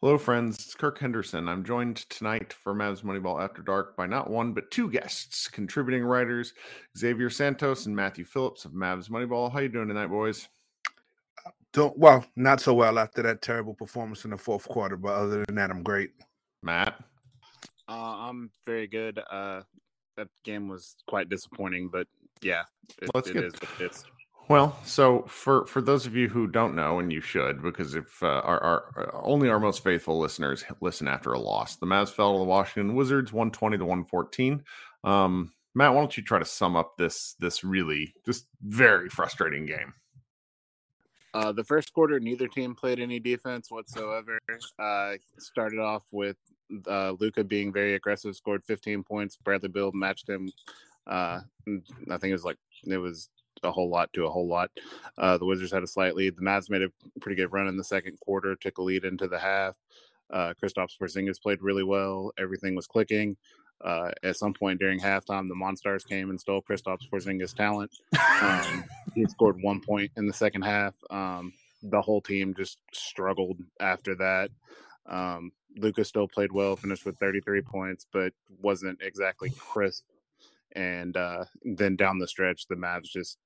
Hello, friends. It's Kirk Henderson. I'm joined tonight for Mavs Moneyball After Dark by not one, but two guests, contributing writers Xavier Santos and Matthew Phillips of Mavs Moneyball. How you doing tonight, boys? Don't well, not so well after that terrible performance in the fourth quarter, but other than that, I'm great. Matt, uh, I'm very good. Uh, that game was quite disappointing, but yeah, it, Let's it get- is what it is. Well, so for for those of you who don't know, and you should, because if uh, our, our uh, only our most faithful listeners listen after a loss, the Mavs fell to the Washington Wizards, one twenty to one fourteen. Um, Matt, why don't you try to sum up this this really just very frustrating game? Uh, the first quarter, neither team played any defense whatsoever. Uh, started off with uh, Luka being very aggressive, scored 15 points. Bradley Beal matched him. Uh, I think it was like it was a whole lot to a whole lot. Uh, the Wizards had a slight lead. The Mavs made a pretty good run in the second quarter, took a lead into the half. Uh, Kristaps Porzingis played really well. Everything was clicking. Uh, at some point during halftime, the Monstars came and stole Kristaps Porzingis' talent. Um, he scored one point in the second half. Um, the whole team just struggled after that. Um, Luka's still played well, finished with 33 points, but wasn't exactly crisp. And uh, then down the stretch, the Mavs just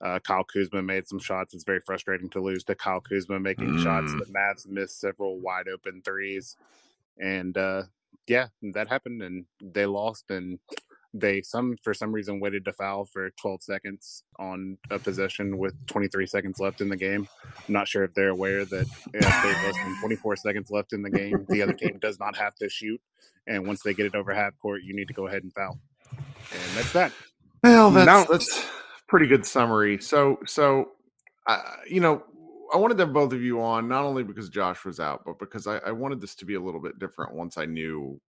uh, Kyle Kuzma made some shots. It's very frustrating to lose to Kyle Kuzma making shots. Mm. The Mavs missed several wide open threes, and uh, yeah, that happened, and they lost. And they some for some reason waited to foul for 12 seconds on a possession with 23 seconds left in the game. I'm not sure if they're aware that if there's less than 24 seconds left in the game, the other team does not have to shoot. And once they get it over half court, you need to go ahead and foul. And that's that. Well, that's Now- that's pretty good summary. So so uh, you know, I wanted to have both of you on not only because Josh was out, but because I, I wanted this to be a little bit different once I knew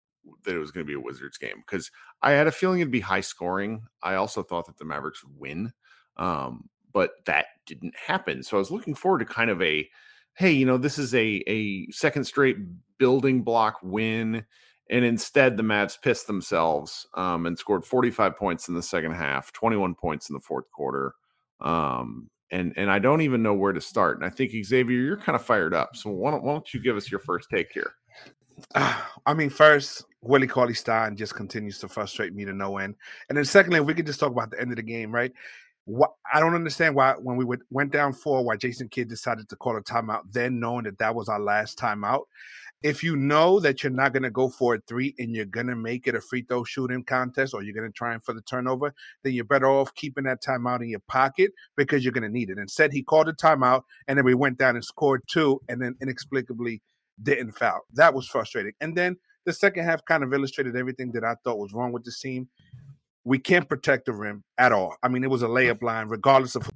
that it was going to be a Wizards game because I had a feeling it'd be high scoring. I also thought that the Mavericks would win, um, but that didn't happen. So I was looking forward to kind of a, hey, you know, this is a a second straight building block win. And instead, the Mavs pissed themselves um, and scored 45 points in the second half, 21 points in the fourth quarter. Um, and and I don't even know where to start. And I think Xavier, you're kind of fired up. So why don't, why don't you give us your first take here? I mean, first, Willie Cauley Stein just continues to frustrate me to no end. And then, secondly, we could just talk about the end of the game, right? What I don't understand why when we went, went down four, why Jason Kidd decided to call a timeout, then knowing that that was our last timeout. If you know that you're not going to go for a three and you're going to make it a free throw shooting contest or you're going to try and for the turnover, then you're better off keeping that timeout in your pocket because you're going to need it. Instead, he called a timeout and then we went down and scored two and then inexplicably didn't foul. That was frustrating. And then the second half kind of illustrated everything that I thought was wrong with this team. We can't protect the rim at all. I mean, it was a layup line, regardless of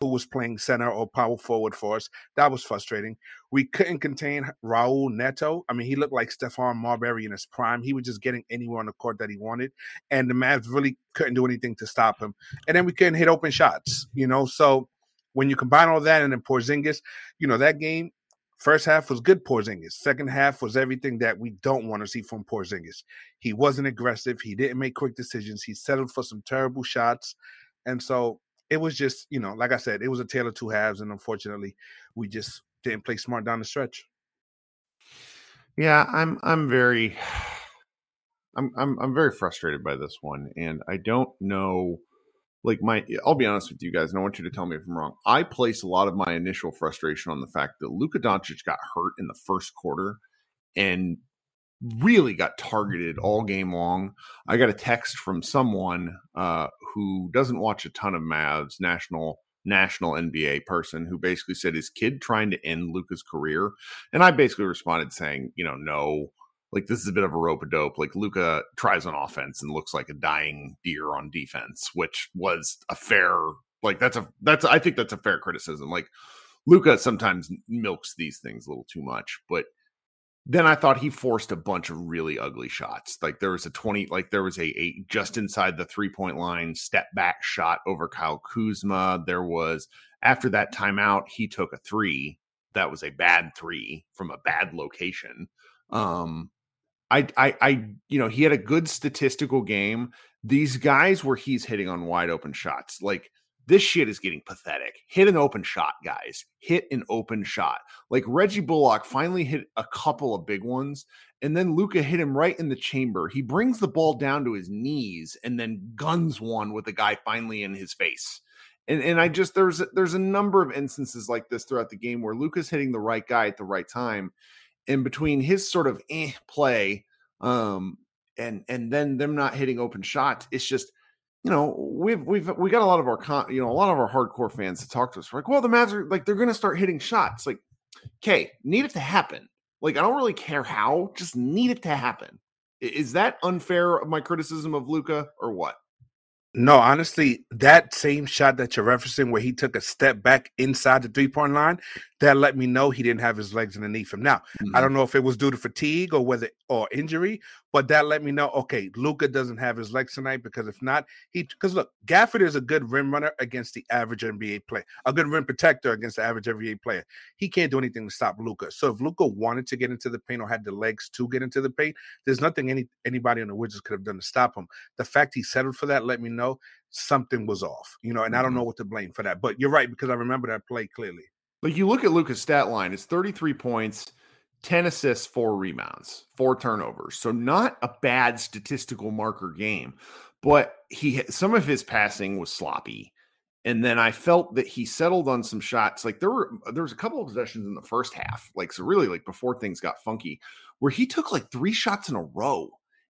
who was playing center or power forward for us. That was frustrating. We couldn't contain Raul Neto. I mean, he looked like Stephon Marbury in his prime. He was just getting anywhere on the court that he wanted. And the Mavs really couldn't do anything to stop him. And then we couldn't hit open shots, you know? So when you combine all that and then Porzingis, you know, that game, First half was good Porzingis. Second half was everything that we don't want to see from Porzingis. He wasn't aggressive. He didn't make quick decisions. He settled for some terrible shots. And so it was just, you know, like I said, it was a tale of two halves. And unfortunately, we just didn't play smart down the stretch. Yeah, I'm I'm very I'm I'm I'm very frustrated by this one and I don't know like my I'll be honest with you guys and I want you to tell me if I'm wrong. I place a lot of my initial frustration on the fact that Luka Doncic got hurt in the first quarter and really got targeted all game long. I got a text from someone uh, who doesn't watch a ton of Mavs national national NBA person who basically said his kid trying to end Luka's career, and I basically responded saying, you know, no, like this is a bit of a rope a dope. Like Luka tries on offense and looks like a dying deer on defense, which was a fair like that's a that's I think that's a fair criticism. Like Luka sometimes milks these things a little too much, but then I thought he forced a bunch of really ugly shots. Like there was a 20, like there was a, a just inside the three point line step back shot over Kyle Kuzma. There was after that timeout, he took a three that was a bad three from a bad location. Um, I, I, I, you know, he had a good statistical game. These guys where he's hitting on wide open shots, like this shit is getting pathetic. Hit an open shot, guys. Hit an open shot. Like Reggie Bullock finally hit a couple of big ones, and then Luka hit him right in the chamber. He brings the ball down to his knees and then guns one with the guy finally in his face. And and I just there's there's a number of instances like this throughout the game where Luka's hitting the right guy at the right time, and between his sort of eh play, um, and and then them not hitting open shots, it's just you know, we've we've we got a lot of our con, you know, a lot of our hardcore fans to talk to us. We're like, well, the Mavs are like they're going to start hitting shots. Like, okay, need it to happen. Like, I don't really care how, just need it to happen. Is that unfair of my criticism of Luka or what? No, honestly, that same shot that you're referencing, where he took a step back inside the three point line, that let me know he didn't have his legs underneath him. Now, mm-hmm. I don't know if it was due to fatigue or whether or injury, but that let me know okay, Luka doesn't have his legs tonight because if not, he because look, Gafford is a good rim runner against the average NBA player, a good rim protector against the average NBA player. He can't do anything to stop Luka. So if Luka wanted to get into the paint or had the legs to get into the paint, there's nothing any anybody on the Wizards could have done to stop him. The fact he settled for that let me know something was off, you know, and I don't mm-hmm. know what to blame for that. But you're right because I remember that play clearly. Like you look at Luka's stat line, it's 33 points, 10 assists, four rebounds, four turnovers. So not a bad statistical marker game, but he some of his passing was sloppy. And then I felt that he settled on some shots. Like there were there was a couple of possessions in the first half, like so really like before things got funky, where he took like three shots in a row.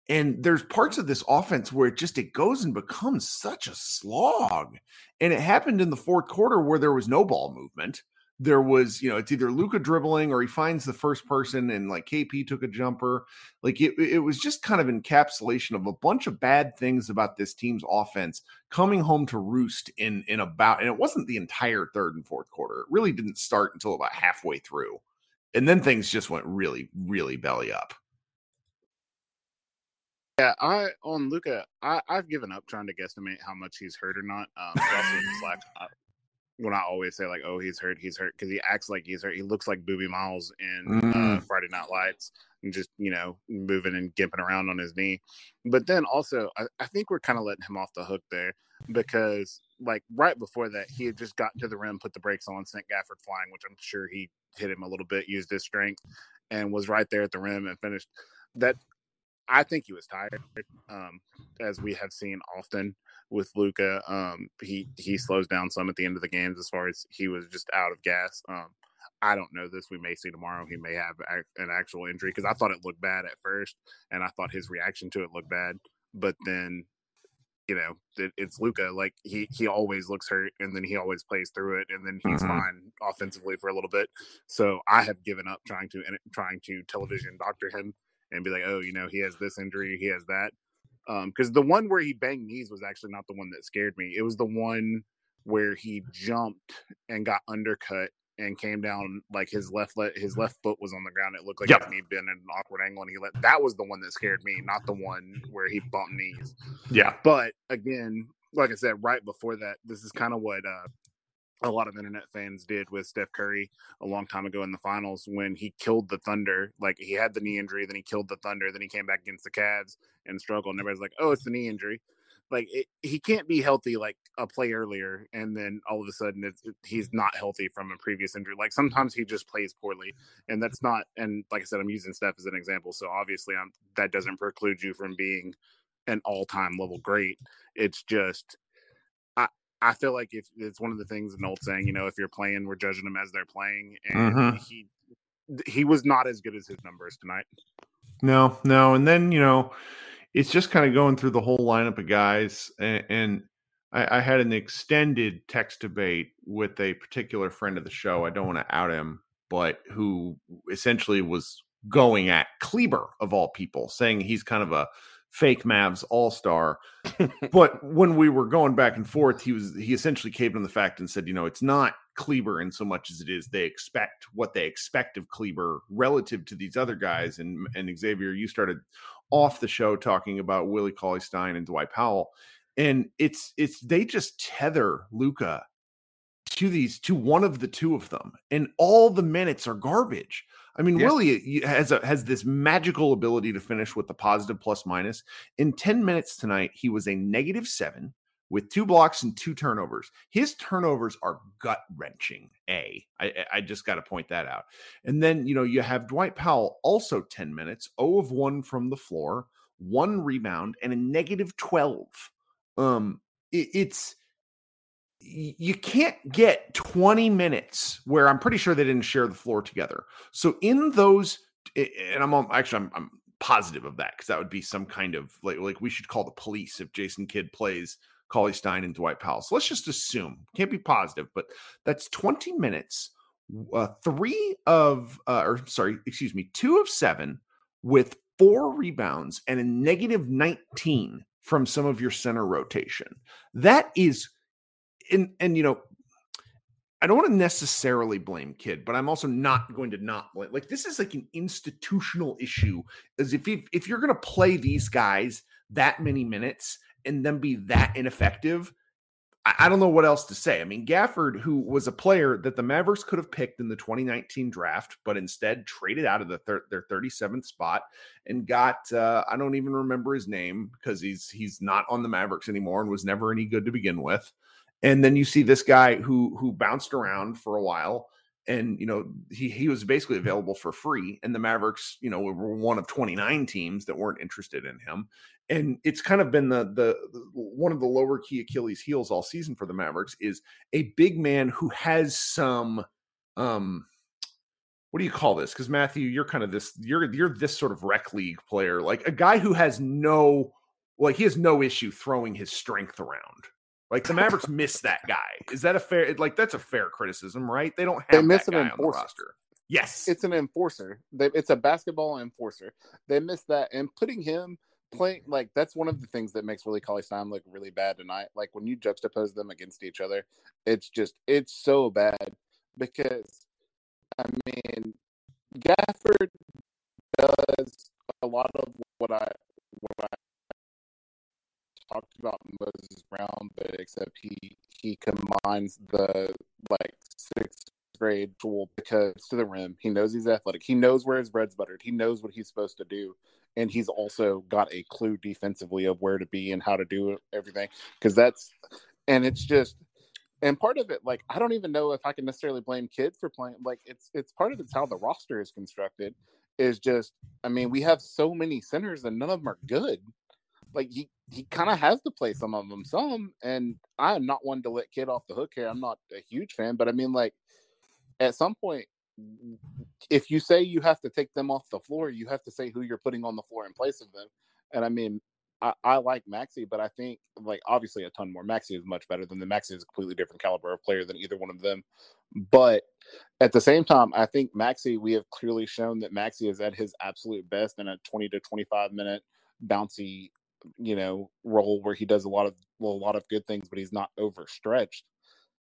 And there's parts of this offense where it just it goes and becomes such a slog. And it happened in the fourth quarter where there was no ball movement there was, you know, it's either Luka dribbling or he finds the first person and like KP took a jumper. Like it, it was just kind of encapsulation of a bunch of bad things about this team's offense coming home to roost in in about and it wasn't the entire third and fourth quarter. It really didn't start until about halfway through. And then things just went really, really belly up. Yeah, I on Luka, I, I've given up trying to guesstimate how much he's hurt or not. Um, when I always say like, "Oh, he's hurt, he's hurt," because he acts like he's hurt. He looks like Boobie Miles in uh, mm. uh, Friday Night Lights, and just you know moving and gimping around on his knee. But then also, I, I think we're kind of letting him off the hook there because like right before that, he had just gotten to the rim, put the brakes on, sent Gafford flying, which I'm sure he hit him a little bit, used his strength, and was right there at the rim and finished. That I think he was tired, um, as we have seen often with Luka. Um, he he slows down some at the end of the games as far as he was just out of gas. Um, I don't know this. We may see tomorrow. He may have an actual injury because I thought it looked bad at first, and I thought his reaction to it looked bad. But then, you know, it, it's Luka. Like he he always looks hurt, and then he always plays through it, and then he's mm-hmm. fine offensively for a little bit. So I have given up trying to trying to television doctor him and be like, oh, you know, he has this injury, he has that because um, the one where he banged knees was actually not the one that scared me. It was the one where he jumped and got undercut and came down like his left le- his left foot was on the ground. It looked like yep. he'd been in an awkward angle, and he let that was the one that scared me, not the one where he bumped knees. Yeah, but again, like I said, right before that, this is kind of what uh, a lot of internet fans did with Steph Curry a long time ago in the finals when he killed the Thunder. Like he had the knee injury, then he killed the Thunder, then he came back against the Cavs and struggled. And everybody's like, "Oh, it's the knee injury." Like it, he can't be healthy like a play earlier, and then all of a sudden it's, it, he's not healthy from a previous injury. Like sometimes he just plays poorly, and that's not. And like I said, I'm using Steph as an example, so obviously I'm, that doesn't preclude you from being an all-time level great. It's just I feel like if it's one of the things an old saying, you know, if you're playing, we're judging them as they're playing, and mm-hmm. he he was not as good as his numbers tonight. No, no, and then you know, it's just kind of going through the whole lineup of guys, and, and I, I, had an extended text debate with a particular friend of the show. I don't want to out him, but who essentially was going at Kleber of all people, saying he's kind of a fake Mavs all star. but when we were going back and forth, he was he essentially caved on the fact and said, you know, it's not Kleber in so much as it is they expect what they expect of Kleber relative to these other guys. And and Xavier, you started off the show talking about Willie Cauley Stein and Dwight Powell. And it's it's they just tether Luka to these to one of the two of them, and all the minutes are garbage. I mean, yeah. Willie has a, has this magical ability to finish with the positive plus minus. In 10 minutes tonight, he was a negative seven with two blocks and two turnovers. His turnovers are gut wrenching. A, I, I just got to point that out. And then, you know, you have Dwight Powell also 10 minutes, 0 of 1 from the floor, one rebound, and a negative 12. Um, it, it's, you can't get 20 minutes where I'm pretty sure they didn't share the floor together. So in those, and I'm actually I'm, I'm positive of that because that would be some kind of like like we should call the police if Jason Kidd plays Cauley Stein and Dwight Powell. So let's just assume can't be positive, but that's 20 minutes. Uh, three of uh, or sorry, excuse me, two of seven with four rebounds and a negative 19 from some of your center rotation. That is and and you know I don't want to necessarily blame Kidd, but I'm also not going to not blame. Like this is like an institutional issue. As if you, if you're going to play these guys that many minutes and then be that ineffective, I, I, don't know what else to say. I mean, Gafford, who was a player that the Mavericks could have picked in the 2019 draft, but instead traded out of the thir- their 37th spot and got uh, I don't even remember his name because he's he's not on the Mavericks anymore and was never any good to begin with. And then you see this guy who who bounced around for a while and you know he he was basically available for free and the Mavericks, you know, were one of 29 teams that weren't interested in him. And it's kind of been the, the the one of the lower key Achilles heels all season for the Mavericks is a big man who has some um what do you call this? Because Matthew, you're kind of this you're you're this sort of rec league player, like a guy who has no like he has no issue throwing his strength around like the Mavericks miss that guy. Is that a fair? Like that's a fair criticism, right? They don't have they miss that an enforcer. on the roster. Yes, it's an enforcer. They, it's a basketball enforcer. They miss that, and putting him playing like that's one of the things that makes Willie Cauley Stein look really bad tonight. Like when you juxtapose them against each other, it's just it's so bad because I mean Gafford does a lot of what I talked about Moses Brown, but except he he combines the like sixth grade tool because to the rim. He knows he's athletic. He knows where his bread's buttered. He knows what he's supposed to do, and he's also got a clue defensively of where to be and how to do everything. Because that's and it's just and part of it like i don't even know if i can necessarily blame kids for playing like it's it's part of it's how the roster is constructed is just i mean we have so many centers and none of them are good like he he kind of has to play some of them some and i'm not one to let Kidd off the hook here i'm not a huge fan but i mean like at some point if you say you have to take them off the floor you have to say who you're putting on the floor in place of them and i mean I, I like maxi but I think like obviously a ton more. maxi is much better than the maxi is a completely different caliber of player than either one of them. But at the same time, I think maxi we have clearly shown that maxi is at his absolute best in a 20 to 25 minute bouncy you know role where he does a lot of well, a lot of good things, but he's not overstretched.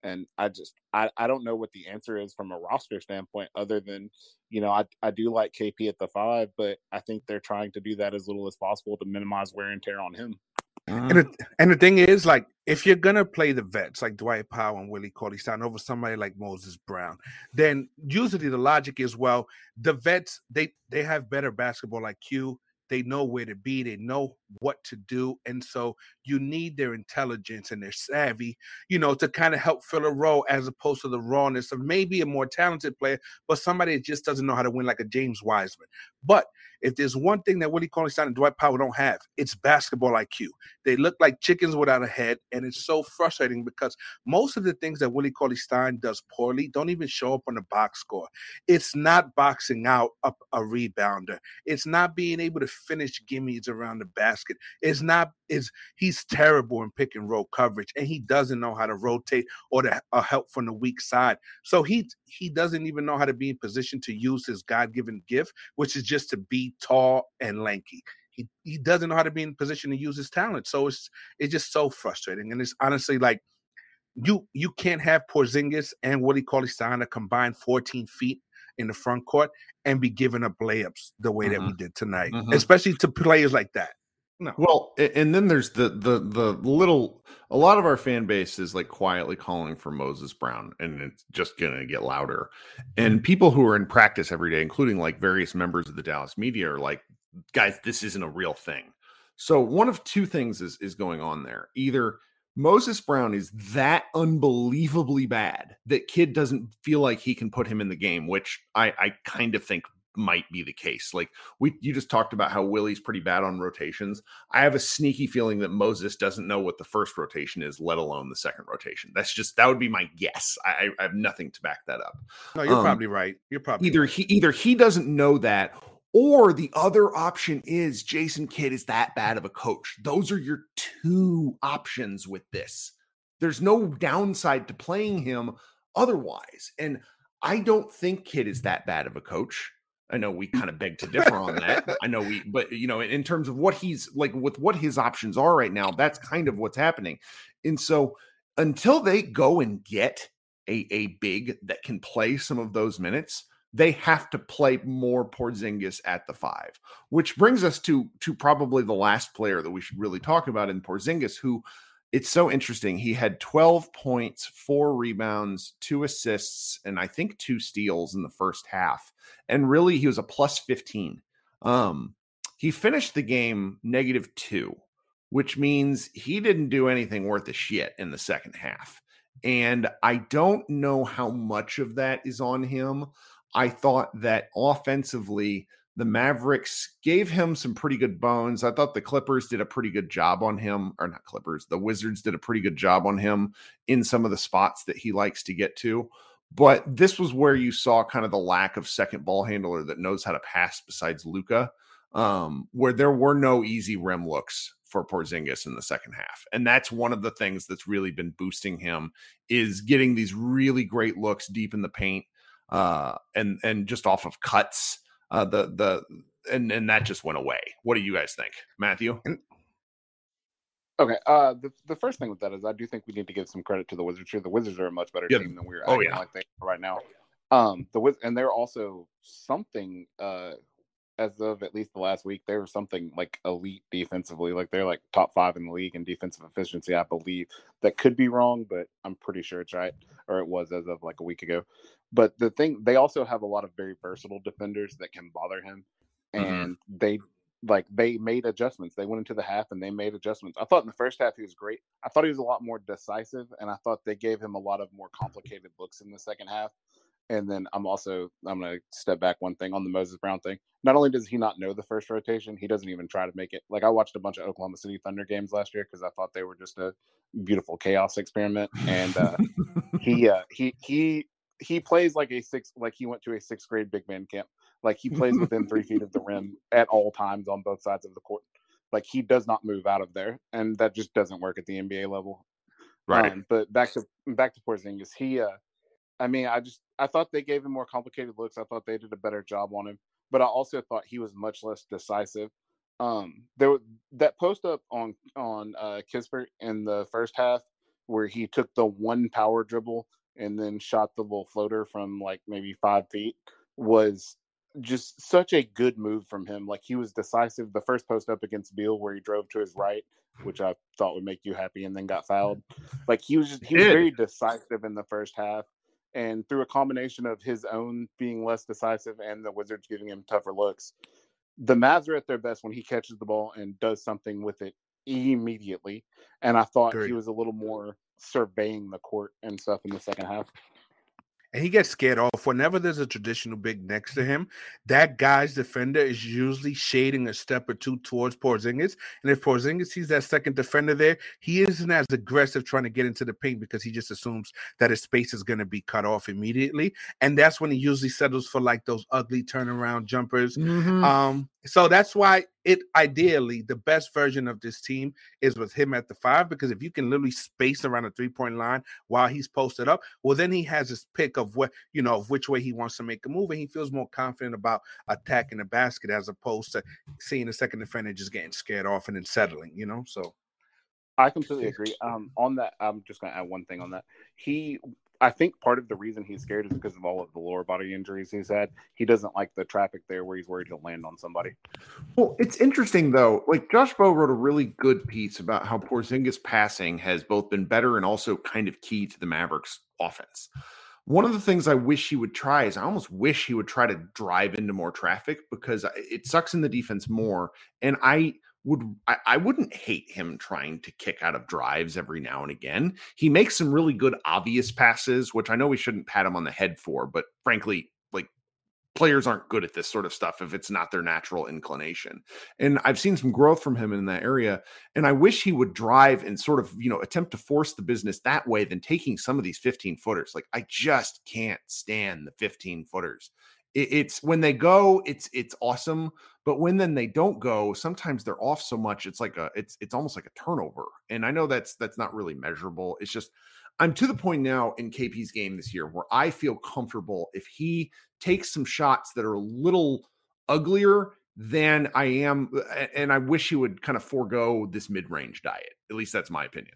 And I just I, I don't know what the answer is from a roster standpoint, other than you know I I do like KP at the five, but I think they're trying to do that as little as possible to minimize wear and tear on him. Uh-huh. And the, and the thing is, like, if you're gonna play the vets like Dwight Powell and Willie Cauley Stein over somebody like Moses Brown, then usually the logic is, well, the vets they they have better basketball IQ. They know where to be. They know what to do. And so you need their intelligence and their savvy, you know, to kind of help fill a role as opposed to the rawness of maybe a more talented player, but somebody that just doesn't know how to win like a James Wiseman. But if there's one thing that Willie Cauley Stein and Dwight Powell don't have, it's basketball IQ. They look like chickens without a head, and it's so frustrating because most of the things that Willie Cauley Stein does poorly don't even show up on the box score. It's not boxing out a, a rebounder. It's not being able to finish gimmies around the basket. It's not is he's terrible in pick and roll coverage, and he doesn't know how to rotate or to uh, help from the weak side. So he he doesn't even know how to be in position to use his God given gift, which is just to be tall and lanky. He he doesn't know how to be in position to use his talent. So it's it's just so frustrating, and it's honestly like you you can't have Porzingis and Willie Cauley Stein a combined 14 feet in the front court and be giving up layups the way mm-hmm. that we mm-hmm. did tonight, mm-hmm. especially to players like that. No. Well, and then there's the the the little a lot of our fan base is like quietly calling for Moses Brown and it's just going to get louder. And mm-hmm. people who are in practice every day including like various members of the Dallas media are like guys this isn't a real thing. So one of two things is is going on there. Either Moses Brown is that unbelievably bad that Kidd doesn't feel like he can put him in the game, which I, I kind of think might be the case. Like we you just talked about how Willie's pretty bad on rotations. I have a sneaky feeling that Moses doesn't know what the first rotation is, let alone the second rotation. That's just that would be my guess. I, I have nothing to back that up. No, you're um, probably right. You're probably either right. he either he doesn't know that or the other option is Jason Kidd is that bad of a coach. Those are your two options with this. There's no downside to playing him otherwise. And I don't think Kidd is that bad of a coach. I know we kind of beg to differ on that. I know we, but you know, in terms of what he's like with what his options are right now, that's kind of what's happening. And so until they go and get a, a big that can play some of those minutes, they have to play more Porzingis at the five, which brings us to to probably the last player that we should really talk about in Porzingis, who it's so interesting. He had 12 points, four rebounds, two assists, and I think two steals in the first half. And really, he was a plus 15. Um, he finished the game negative two, which means he didn't do anything worth a shit in the second half. And I don't know how much of that is on him. I thought that offensively, the Mavericks gave him some pretty good bones. I thought the Clippers did a pretty good job on him, or not Clippers, the Wizards did a pretty good job on him in some of the spots that he likes to get to. But this was where you saw kind of the lack of second ball handler that knows how to pass besides Luka, um, where there were no easy rim looks for Porzingis in the second half. And that's one of the things that's really been boosting him is getting these really great looks deep in the paint uh, and and just off of cuts. Uh, the the and and that just went away. What do you guys think, Matthew? Okay. Uh, the the first thing with that is I do think we need to give some credit to the Wizards here. The Wizards are a much better team than we're oh, yeah. like they are right now. Um, the Wiz and they're also something uh as of at least the last week, they were something like elite defensively. Like they're like top five in the league in defensive efficiency, I believe. That could be wrong, but I'm pretty sure it's right, or it was as of like a week ago. But the thing, they also have a lot of very versatile defenders that can bother him, mm-hmm. and mm-hmm. they like they made adjustments. They went into the half and they made adjustments. I thought in the first half he was great. I thought he was a lot more decisive, and I thought they gave him a lot of more complicated looks in the second half. And then I'm also I'm gonna step back one thing on the Moses Brown thing. Not only does he not know the first rotation, he doesn't even try to make it. Like I watched a bunch of Oklahoma City Thunder games last year because I thought they were just a beautiful chaos experiment. And uh, he uh, he he he plays like a six like he went to a sixth grade big man camp. Like he plays within three feet of the rim at all times on both sides of the court. Like he does not move out of there, and that just doesn't work at the NBA level. Right. Um, but back to back to Porzingis, he uh I mean, I just I thought they gave him more complicated looks. I thought they did a better job on him, but I also thought he was much less decisive. Um, there was that post up on on uh, Kispert in the first half where he took the one power dribble and then shot the little floater from like maybe five feet was just such a good move from him. Like he was decisive. The first post up against Beal where he drove to his right, which I thought would make you happy, and then got fouled. Like he was just he was very decisive in the first half and through a combination of his own being less decisive and the Wizards giving him tougher looks, the Mavs are at their best when he catches the ball and does something with it immediately. And I thought Great. he was a little more surveying the court and stuff in the second half and he gets scared off. Whenever there's a traditional big next to him, that guy's defender is usually shading a step or two towards Porzingis. And if Porzingis sees that second defender there, he isn't as aggressive trying to get into the paint because he just assumes that his space is going to be cut off immediately. And that's when he usually settles for like those ugly turnaround jumpers. Mm-hmm. Um, so that's why it ideally the best version of this team is with him at the five because if you can literally space around the three point line while he's posted up, well then he has his pick of what you know of which way he wants to make a move and he feels more confident about attacking the basket as opposed to seeing the second defender just getting scared off and then settling, you know. So I completely agree. Um, on that, I'm just going to add one thing on that. He I think part of the reason he's scared is because of all of the lower body injuries he's had. He doesn't like the traffic there where he's worried he'll land on somebody. Well, it's interesting though. Like Josh Bowe wrote a really good piece about how Porzingis passing has both been better and also kind of key to the Mavericks offense. One of the things I wish he would try is I almost wish he would try to drive into more traffic because it sucks in the defense more. And I would I, I, wouldn't hate him trying to kick out of drives every now and again. He makes some really good obvious passes, which I know we shouldn't pat him on the head for, but frankly, like players aren't good at this sort of stuff if it's not their natural inclination. And I've seen some growth from him in that area. And I wish he would drive and sort of, you know, attempt to force the business that way than taking some of these 15 footers. Like I just can't stand the 15 footers it's when they go it's it's awesome but when then they don't go sometimes they're off so much it's like a it's it's almost like a turnover and i know that's that's not really measurable it's just i'm to the point now in kp's game this year where i feel comfortable if he takes some shots that are a little uglier than i am and i wish he would kind of forego this mid-range diet at least that's my opinion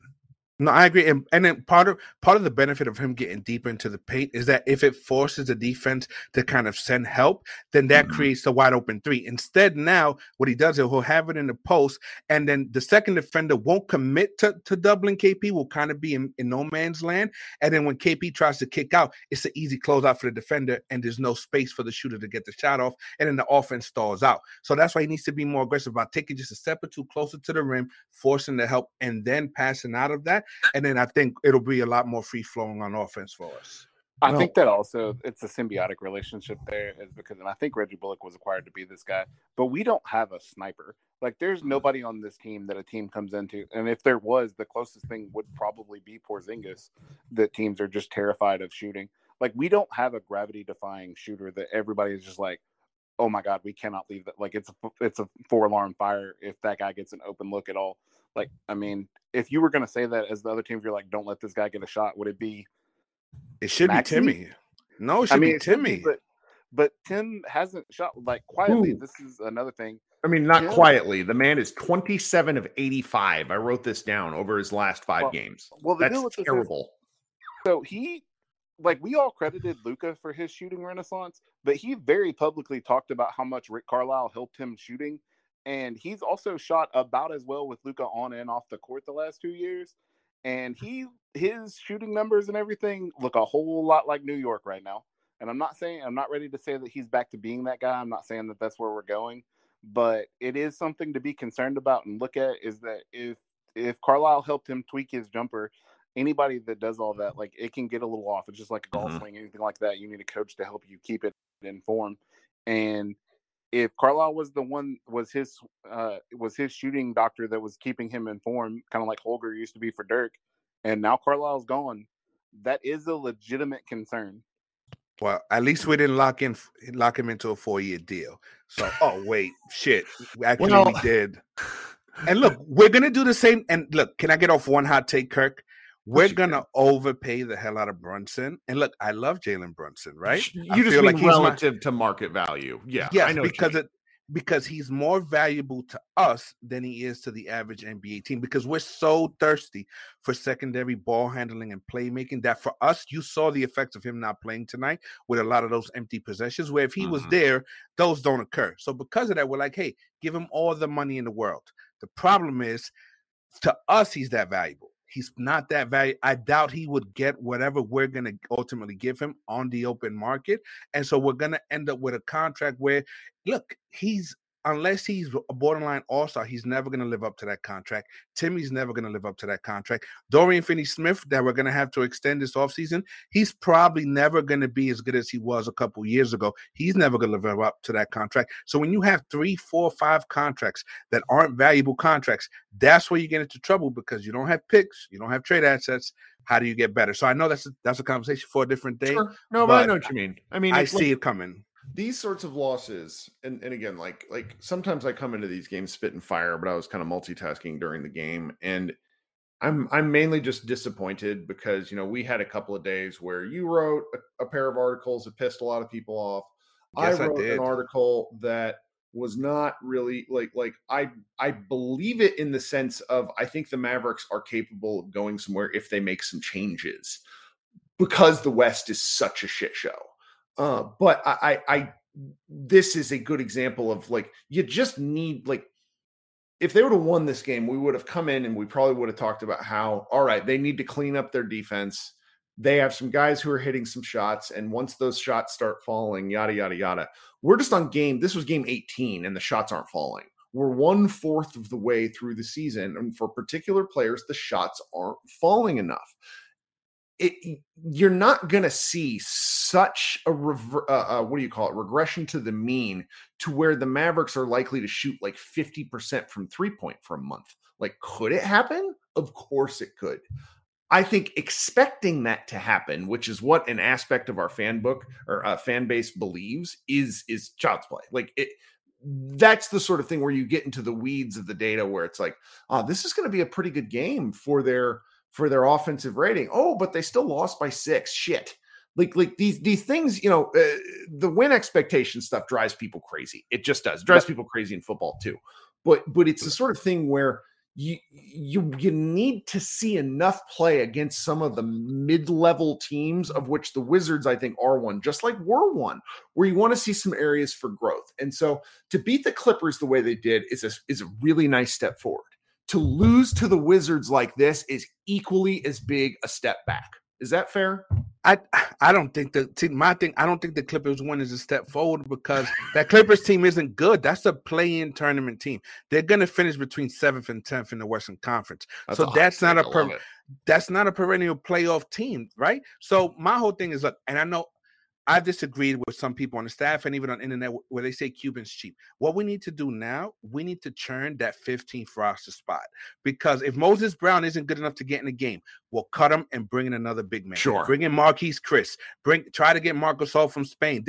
no, I agree, and, and then part of part of the benefit of him getting deeper into the paint is that if it forces the defense to kind of send help, then that mm-hmm. creates the wide open three. Instead, now what he does is he'll have it in the post, and then the second defender won't commit to, to doubling KP, will kind of be in, in no man's land. And then when KP tries to kick out, it's an easy closeout for the defender, and there's no space for the shooter to get the shot off, and then the offense stalls out. So that's why he needs to be more aggressive about taking just a step or two closer to the rim, forcing the help, and then passing out of that and then I think it'll be a lot more free flowing on offense for us. I think that also it's a symbiotic relationship there is because and I think Reggie Bullock was acquired to be this guy, but we don't have a sniper. Like there's nobody on this team that a team comes into, and if there was, the closest thing would probably be Porzingis that teams are just terrified of shooting. Like we don't have a gravity defying shooter that everybody is just like, oh my god, we cannot leave that. Like it's a it's a four alarm fire if that guy gets an open look at all. Like, I mean, if you were going to say that as the other team, if you're like, don't let this guy get a shot, would it be? It should Maxi? be Timmy. No, it should I mean, be Timmy. Be, but, but Tim hasn't shot like quietly. Ooh. This is another thing. I mean, not Tim, quietly. The man is 27 of 85. I wrote this down over his last five well, games. Well, the that's terrible. Is, so he, like, we all credited Luka for his shooting renaissance, but he very publicly talked about how much Rick Carlisle helped him shooting and he's also shot about as well with Luka on and off the court the last two years. And he his shooting numbers and everything look a whole lot like New York right now. And I'm not saying I'm not ready to say that he's back to being that guy. I'm not saying that that's where we're going, but it is something to be concerned about and look at. Is that if if Carlisle helped him tweak his jumper, anybody that does all that, like it can get a little off. It's just like a golf mm-hmm. swing, anything like that. You need a coach to help you keep it in form. And if Carlisle was the one was his uh was his shooting doctor that was keeping him informed, kind of like Holger used to be for Dirk, and now Carlisle's gone, that is a legitimate concern. Well, at least we didn't lock in lock him into a four year deal. So, oh wait, shit, actually well, we did. And look, we're gonna do the same. And look, can I get off one hot take, Kirk? We're gonna overpay the hell out of Brunson. And look, I love Jalen Brunson, right? You I just mean like relative my, to market value. Yeah, yes, I know because it because he's more valuable to us than he is to the average NBA team because we're so thirsty for secondary ball handling and playmaking that for us, you saw the effects of him not playing tonight with a lot of those empty possessions where if he mm-hmm. was there, those don't occur. So because of that, we're like, hey, give him all the money in the world. The problem is to us, he's that valuable. He's not that value. I doubt he would get whatever we're going to ultimately give him on the open market. And so we're going to end up with a contract where, look, he's unless he's a borderline all star, he's never going to live up to that contract. Timmy's never going to live up to that contract. Dorian Finney Smith, that we're going to have to extend this offseason, he's probably never going to be as good as he was a couple years ago. He's never going to live up to that contract. So when you have three, four, five contracts that aren't valuable contracts, that's where you get into trouble because you don't have picks, you don't have trade assets. How do you get better? So I know that's a, that's a conversation for a different day. Sure. No, but, I know what you mean. I mean, I see like, it coming these sorts of losses and, and again like like sometimes i come into these games spit and fire but i was kind of multitasking during the game and i'm i'm mainly just disappointed because you know we had a couple of days where you wrote a, a pair of articles that pissed a lot of people off. Yes, i wrote I an article that was not really like like i i believe it in the sense of i think the mavericks are capable of going somewhere if they make some changes because the west is such a shit show uh, but I, I, I, this is a good example of like you just need like if they would have won this game, we would have come in and we probably would have talked about how all right they need to clean up their defense. They have some guys who are hitting some shots, and once those shots start falling, yada yada yada. We're just on game. This was game 18, and the shots aren't falling. we're one fourth of the way through the season, and for particular players, the shots aren't falling enough. It, you're not going to see such a rever- uh, uh, what do you call it regression to the mean to where the Mavericks are likely to shoot like 50% from three point for a month. Like, could it happen? Of course it could. I think expecting that to happen, which is what an aspect of our fan book or uh, fan base believes, is is child's play. Like it, that's the sort of thing where you get into the weeds of the data, where it's like, oh, this is going to be a pretty good game for their for their offensive rating. Oh, but they still lost by six. Shit. Like like these these things, you know, uh, the win expectation stuff drives people crazy. It just does. It drives people crazy in football too. But but it's the sort of thing where you you you need to see enough play against some of the mid-level teams of which the Wizards I think are one just like we're one where you want to see some areas for growth. And so to beat the Clippers the way they did is a, is a really nice step forward. To lose to the Wizards like this is equally as big a step back. Is that fair? I I don't think the see, my thing. I don't think the Clippers one is a step forward because that Clippers team isn't good. That's a play-in tournament team. They're going to finish between seventh and tenth in the Western Conference. That's so that's not a per, that's not a perennial playoff team, right? So my whole thing is look, and I know I've disagreed with some people on the staff and even on internet where they say Cuban's cheap. What we need to do now, we need to churn that 15th roster spot because if Moses Brown isn't good enough to get in the game, we'll cut him and bring in another big man. Sure. Bring in Marquese Chriss. Bring try to get Marcus Gasol from Spain.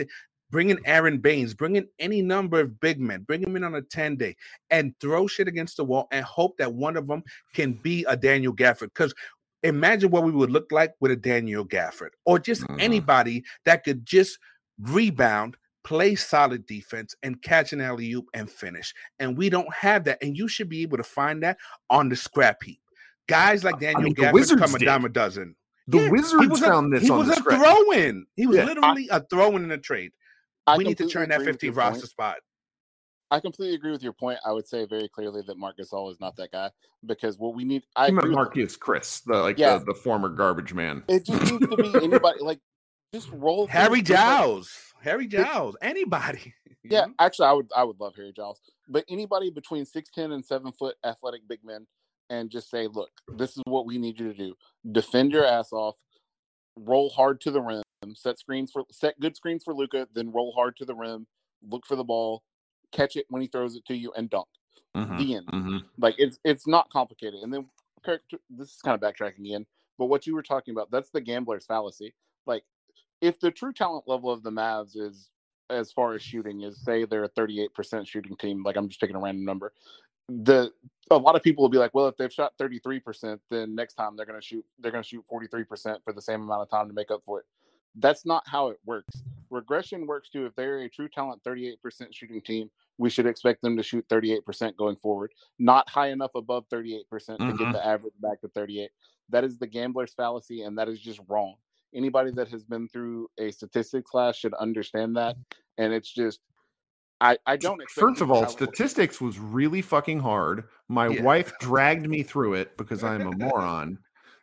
Bring in Aron Baynes, Bring in any number of big men. Bring them in on a 10 day and throw shit against the wall and hope that one of them can be a Daniel Gafford. Because imagine what we would look like with a Daniel Gafford or just mm-hmm. anybody that could just rebound, play solid defense, and catch an alley oop and finish. And we don't have that. And you should be able to find that on the scrap heap. Guys like Daniel I mean, Gafford come a dime a dozen. The yeah, Wizards found a, this. He was a throw in. He was yeah. literally I, a throw in in a trade. I we need to turn that 15 roster point. spot. I completely agree with your point. I would say very clearly that Marc Gasol is not that guy because what we need. I meant Marquese Chriss, the like yeah. the, the former garbage man. It just needs to be anybody. Like just roll. Harry Giles, Harry Giles, anybody. Yeah, actually, I would I would love Harry Giles, but anybody between six ten and seven foot athletic big men, and just say, look, this is what we need you to do: defend your ass off, roll hard to the rim, set screens for set good screens for Luka, then roll hard to the rim, look for the ball, catch it when he throws it to you, and dunk. Mm-hmm. The end. Mm-hmm. Like it's it's not complicated. And then Kirk, this is kind of backtracking again, but what you were talking about, that's the gambler's fallacy. Like if the true talent level of the Mavs is as far as shooting is say they're a 38% shooting team, like I'm just picking a random number. The a lot of people will be like, well, if they've shot 33%, then next time they're gonna shoot they're gonna shoot 43% for the same amount of time to make up for it. That's not how it works. Regression works too. If they're a true talent 38% shooting team, we should expect them to shoot 38% going forward, not high enough above 38% mm hmm to get mm-hmm. the average back to 38. That is the gambler's fallacy, and that is just wrong. Anybody that has been through a statistics class should understand that. And it's just, I, I don't First of all, statistics was really fucking hard. My yeah. wife dragged me through it because I'm a moron.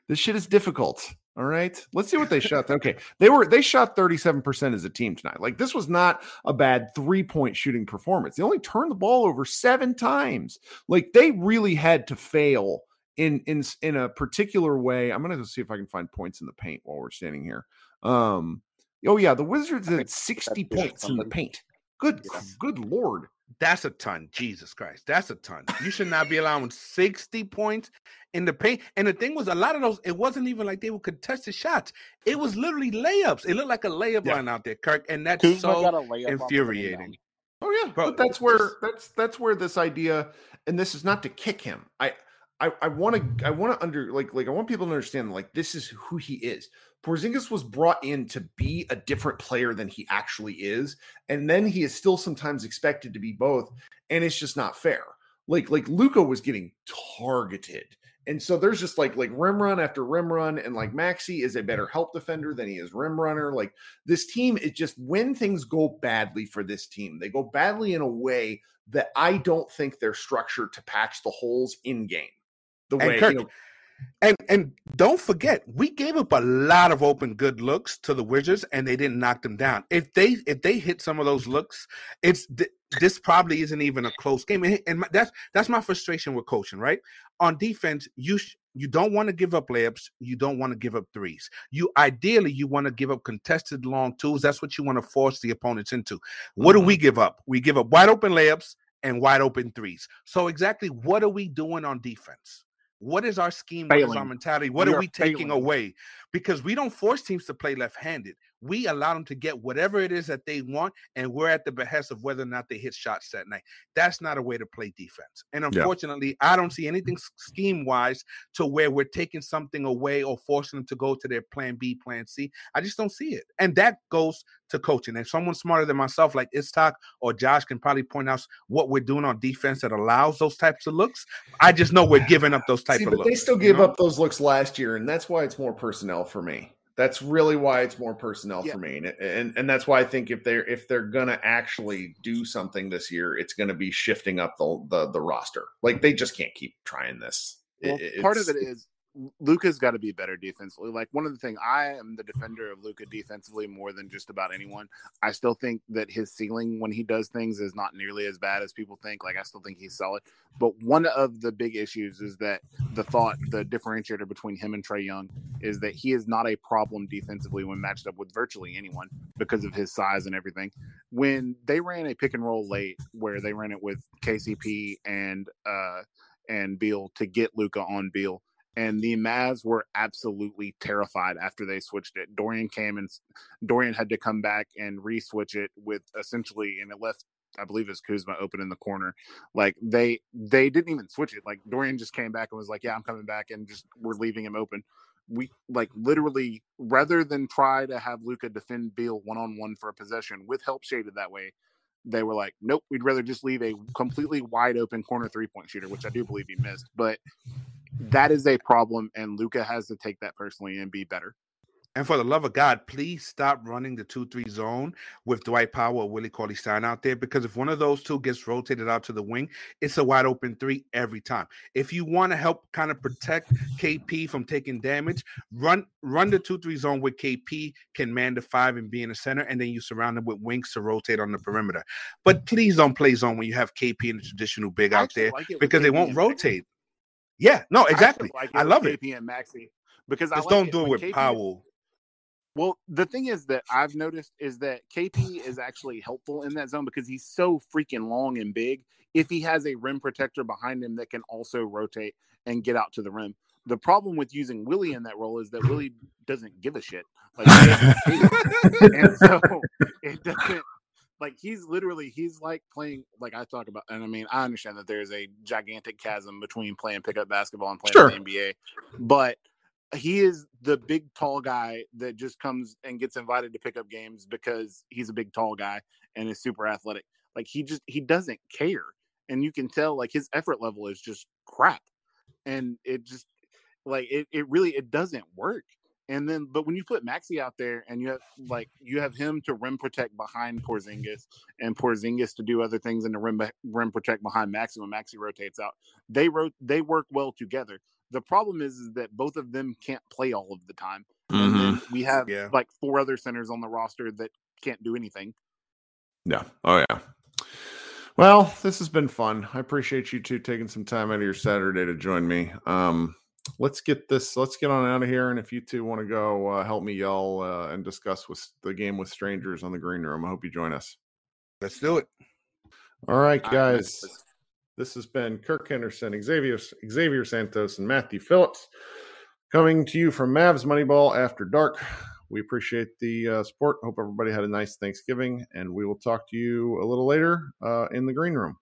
This shit is difficult. All right. Let's see what they shot. Okay. They were they shot 37% as a team tonight. Like this was not a bad three-point shooting performance. They only turned the ball over 7 times. Like they really had to fail in in in a particular way. I'm going to see if I can find points in the paint while we're standing here. Um oh yeah, the Wizards had 60 points in the paint. Good good lord. That's a ton. Jesus Christ. That's a ton. You should not be allowing 60 points in the paint. And the thing was, a lot of those, it wasn't even like they were contested shots. It was literally layups. It looked like a layup yeah. line out there, Kirk. And that's Kuzma so infuriating. Oh yeah. Bro, but that's where that's that's where this idea, and this is not to kick him. I I want to I want to under like like I want people to understand like this is who he is. Porzingis was brought in to be a different player than he actually is, and then he is still sometimes expected to be both, and it's just not fair. Like like Luka was getting targeted, and so there's just like like rim run after rim run, and like Maxi is a better help defender than he is rim runner. Like this team, it just when things go badly for this team, they go badly in a way that I don't think they're structured to patch the holes in game. The way Kirk, you know, And and don't forget, we gave up a lot of open good looks to the Wizards, and they didn't knock them down. If they if they hit some of those looks, it's this probably isn't even a close game. And, and that's that's my frustration with coaching. Right on defense, you sh- you don't want to give up layups. You don't want to give up threes. You ideally you want to give up contested long twos. That's what you want to force the opponents into. What do we mm-hmm. give up? We give up wide open layups and wide open threes. So exactly what are we doing on defense? What is our scheme? Failing. What is our mentality? What we are we taking failing. away? Because we don't force teams to play left-handed. We allow them to get whatever it is that they want, and we're at the behest of whether or not they hit shots that night. That's not a way to play defense. And unfortunately, yeah. I don't see anything scheme-wise to where we're taking something away or forcing them to go to their plan B, plan C. I just don't see it. And that goes to coaching. And someone smarter than myself, like Iztok or Josh, can probably point out what we're doing on defense that allows those types of looks. I just know we're giving up those type See, of but looks. They still gave know? up those looks last year, and that's why it's more personnel for me. That's really why it's more personnel yeah. for me, and, and and that's why I think if they're if they're gonna actually do something this year, it's gonna be shifting up the the, the roster. Like they just can't keep trying this. Well, it, part of it is Luka's got to be better defensively. Like one of the things I am the defender of Luka defensively more than just about anyone. I still think that his ceiling when he does things is not nearly as bad as people think. Like I still think he's solid. But one of the big issues is that the thought, the differentiator between him and Trae Young is that he is not a problem defensively when matched up with virtually anyone because of his size and everything. When they ran a pick and roll late where they ran it with KCP and uh and Beal to get Luka on Beal and the Mavs were absolutely terrified after they switched it. Dorian came and Dorian had to come back and re-switch it with essentially, and it left I believe it's Kuzma open in the corner. Like they they didn't even switch it. Like Dorian just came back and was like, "Yeah, I'm coming back," and just we're leaving him open. We like literally rather than try to have Luka defend Beal one on one for a possession with help shaded that way. They were like, nope, we'd rather just leave a completely wide open corner three point shooter, which I do believe he missed. But that is a problem, and Luka has to take that personally and be better. And for the love of God, please stop running the 2 3 zone with Dwight Powell or Willie Cauley Stein out there because if one of those two gets rotated out to the wing, it's a wide open three every time. If you want to help kind of protect KP from taking damage, run run the 2 3 zone with KP, can man the five and be in the center, and then you surround them with wings to rotate on the perimeter. But please don't play zone when you have KP in the traditional big out there like because they won't rotate. Yeah, no, exactly. I, like I love KP it. and Maxi because just like don't it. do it with KP Powell. Well, the thing is that I've noticed is that KP is actually helpful in that zone because he's so freaking long and big. If he has a rim protector behind him that can also rotate and get out to the rim. The problem with using Willie in that role is that Willie doesn't give a shit. Like, and so it doesn't like he's literally he's like playing like I talk about and I mean I understand that there's a gigantic chasm between playing pickup basketball and playing sure. the NBA, but he is the big tall guy that just comes and gets invited to pick up games because he's a big tall guy and is super athletic. Like he just he doesn't care. And you can tell like his effort level is just crap. And it just like it, it really it doesn't work. And then, but when you put Maxi out there and you have like you have him to rim protect behind Porzingis and Porzingis to do other things in the rim rim protect behind Maxi when Maxi rotates out, they wrote they work well together. The problem is, is that both of them can't play all of the time, mm-hmm. and then we have yeah. like four other centers on the roster that can't do anything. Yeah. Oh yeah. Well, this has been fun. I appreciate you two taking some time out of your Saturday to join me. Um, let's get this let's get on out of here and if you two want to go uh, help me yell uh, and discuss with the game with strangers on the green room i hope you join us. Let's do it. All right guys. This has been kirk henderson xavier xavier santos and matthew phillips coming to you from mavs moneyball after dark. We appreciate the uh, support. Hope everybody had a nice thanksgiving and we will talk to you a little later uh, in the green room